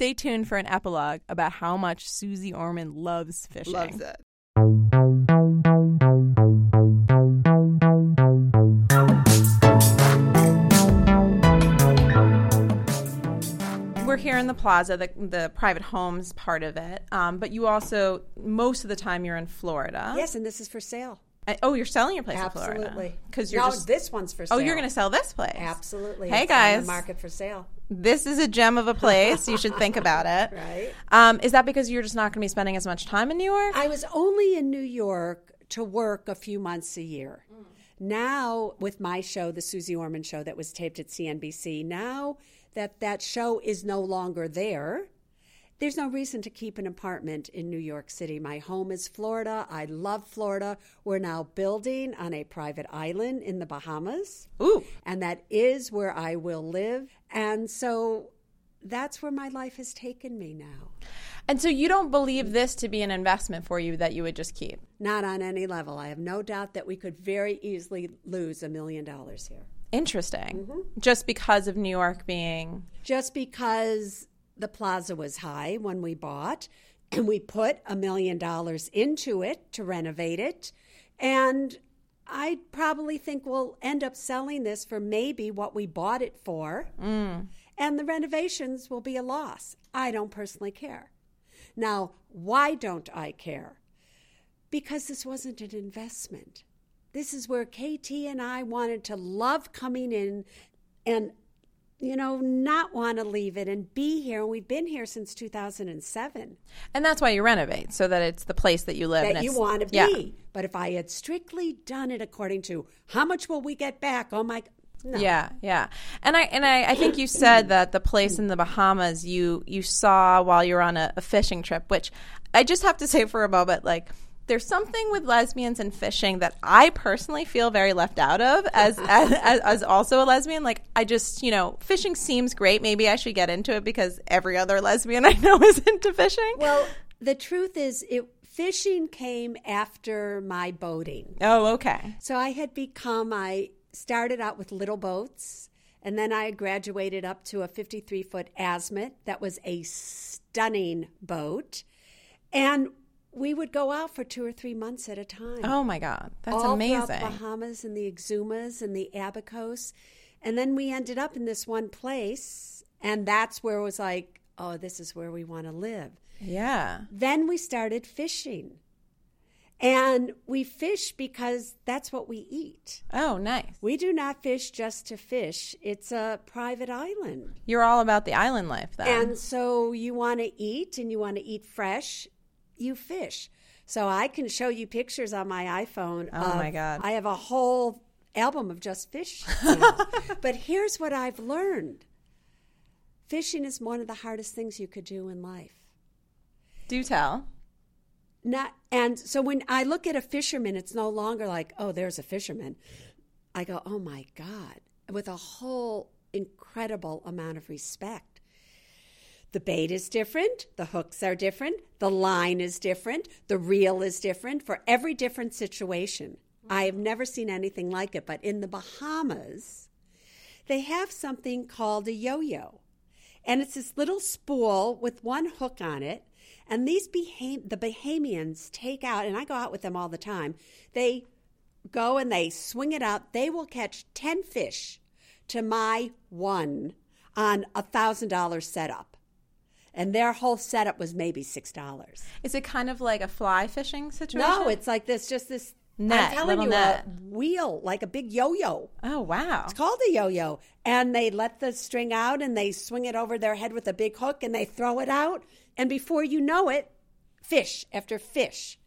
Stay tuned for an epilogue about how much Suze Orman loves fishing. Loves it. We're here in the plaza, the, the private homes part of it. Um, but you also, most of the time, you're in Florida. Yes, and this is for sale. Uh, oh, you're selling your place in Absolutely. Florida because you're no, just. this one's for sale. oh, you're going to sell this place. Absolutely. Hey It's on guys, the market for sale. This is a gem of a place. you should think about it. Right. Um, is that because you're just not going to be spending as much time in New York? I was only in New York to work a few months a year. Now, with my show, the Suze Orman show that was taped at CNBC, now that that show is no longer there, there's no reason to keep an apartment in New York City. My home is Florida. I love Florida. We're now building on a private island in the Bahamas. Ooh. And that is where I will live. And so that's where my life has taken me now. And so you don't believe this to be an investment for you that you would just keep? Not on any level. I have no doubt that we could very easily lose a million dollars here. Interesting. Mm-hmm. Just because of New York being. Just because the plaza was high when we bought, and we put a million dollars into it to renovate it. And I probably think we'll end up selling this for maybe what we bought it for. Mm. And the renovations will be a loss. I don't personally care. Now, why don't I care? Because this wasn't an investment. This is where KT and I wanted to love coming in and, you know, not want to leave it and be here. And we've been here since 2007 And that's why you renovate, so that it's the place that you live. that you want to be. Yeah. But if I had strictly done it according to how much will we get back? Oh my, no. Yeah, yeah, and I and I, I think you said that the place in the Bahamas you you saw while you were on a, a fishing trip, which I just have to say for a moment, like there's something with lesbians and fishing that I personally feel very left out of as, as as as also a lesbian. Like I just you know fishing seems great. Maybe I should get into it because every other lesbian I know is into fishing. Well, the truth is, it fishing came after my boating. oh, okay. So I had become, I started out with little boats, and then I graduated up to a 53 foot Azimut that was a stunning boat. And we would go out for two or three months at a time. Oh my God, that's all amazing. Bahamas and the Exumas and the Abacos. And then we ended up in this one place, and that's where it was like, oh, this is where we want to live. yeah. Then we started fishing. And we fish because that's what we eat. Oh, nice. We do not fish just to fish. It's a private island. You're all about the island life, then. And so you want to eat and you want to eat fresh, you fish. So I can show you pictures on my iPhone. Oh, of- my God. I have a whole album of just fish. but here's what I've learned fishing is one of the hardest things you could do in life. Do tell. not and so when I look at a fisherman, it's no longer like, oh, there's a fisherman. I go, oh my God, with a whole incredible amount of respect. The bait is different, the hooks are different, the line is different, the reel is different for every different situation. I have never seen anything like it, but in the Bahamas, they have something called a yo yo. And it's this little spool with one hook on it. And these Baham- the Bahamians take out, and I go out with them all the time. They go and they swing it out. They will catch 10 fish to my one. on a thousand dollar setup, and their whole setup was maybe six dollars. Is it kind of like a fly fishing situation? No, it's like this, just this Net, I'm telling you, net. a wheel like a big yo-yo. Oh wow. It's called a yo-yo, and they let the string out and they swing it over their head with a big hook and they throw it out, and before you know it, fish after fish.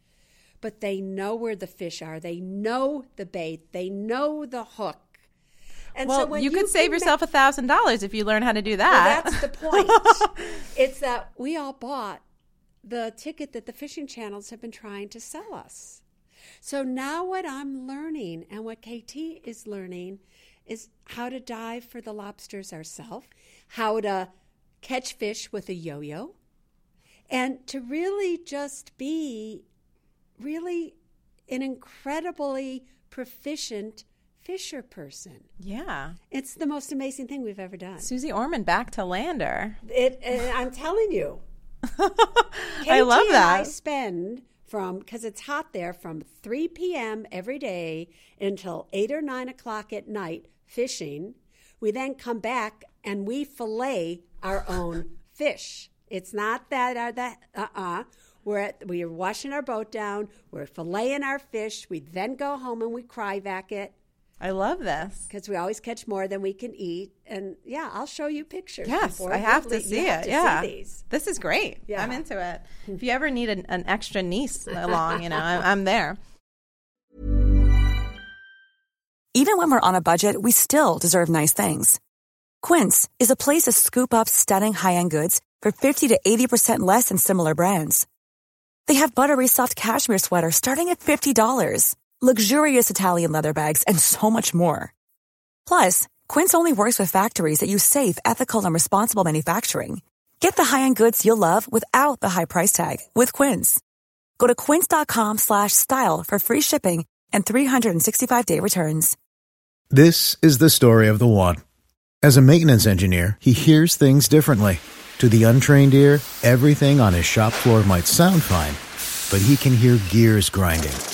But they know where the fish are. They know the bait. They know the hook. And well, so when you could save yourself a thousand dollars if you learn how to do Well, that. that's the point. it's that we all bought the ticket that the fishing channels have been trying to sell us. So now what I'm learning and what KT is learning is how to dive for the lobsters ourselves, how to catch fish with a yo-yo, and to really just be really an incredibly proficient fisher person. yeah. It's the most amazing thing we've ever done. Suze Orman back to Lander. It, I'm telling you, I love that. I spend from because it's hot there from 3 p.m. every day until 8 or 9 o'clock at night fishing. We then come back and we fillet our own fish. It's not that uh, that uh uh We're at, we are washing our boat down. We're filleting our fish. We then go home and we cry vac it I love this. because we always catch more than we can eat. And yeah, I'll show you pictures. Yes, I have to leave. see You have it. to yeah, see these. this is great. Yeah. I'm into it. If you ever need an, an extra niece along, you know, I'm, I'm there. Even when we're on a budget, we still deserve nice things. Quince is a place to scoop up stunning high-end goods for 50 to 80% less than similar brands. They have buttery soft cashmere sweaters starting at $50, luxurious Italian leather bags, and so much more. Plus, Quince only works with factories that use safe, ethical, and responsible manufacturing. Get the high-end goods you'll love without the high price tag with Quince. Go to quince.com slash style for free shipping and 365-day returns. This is the story of the one. As a maintenance engineer, he hears things differently. To the untrained ear, everything on his shop floor might sound fine, but he can hear gears grinding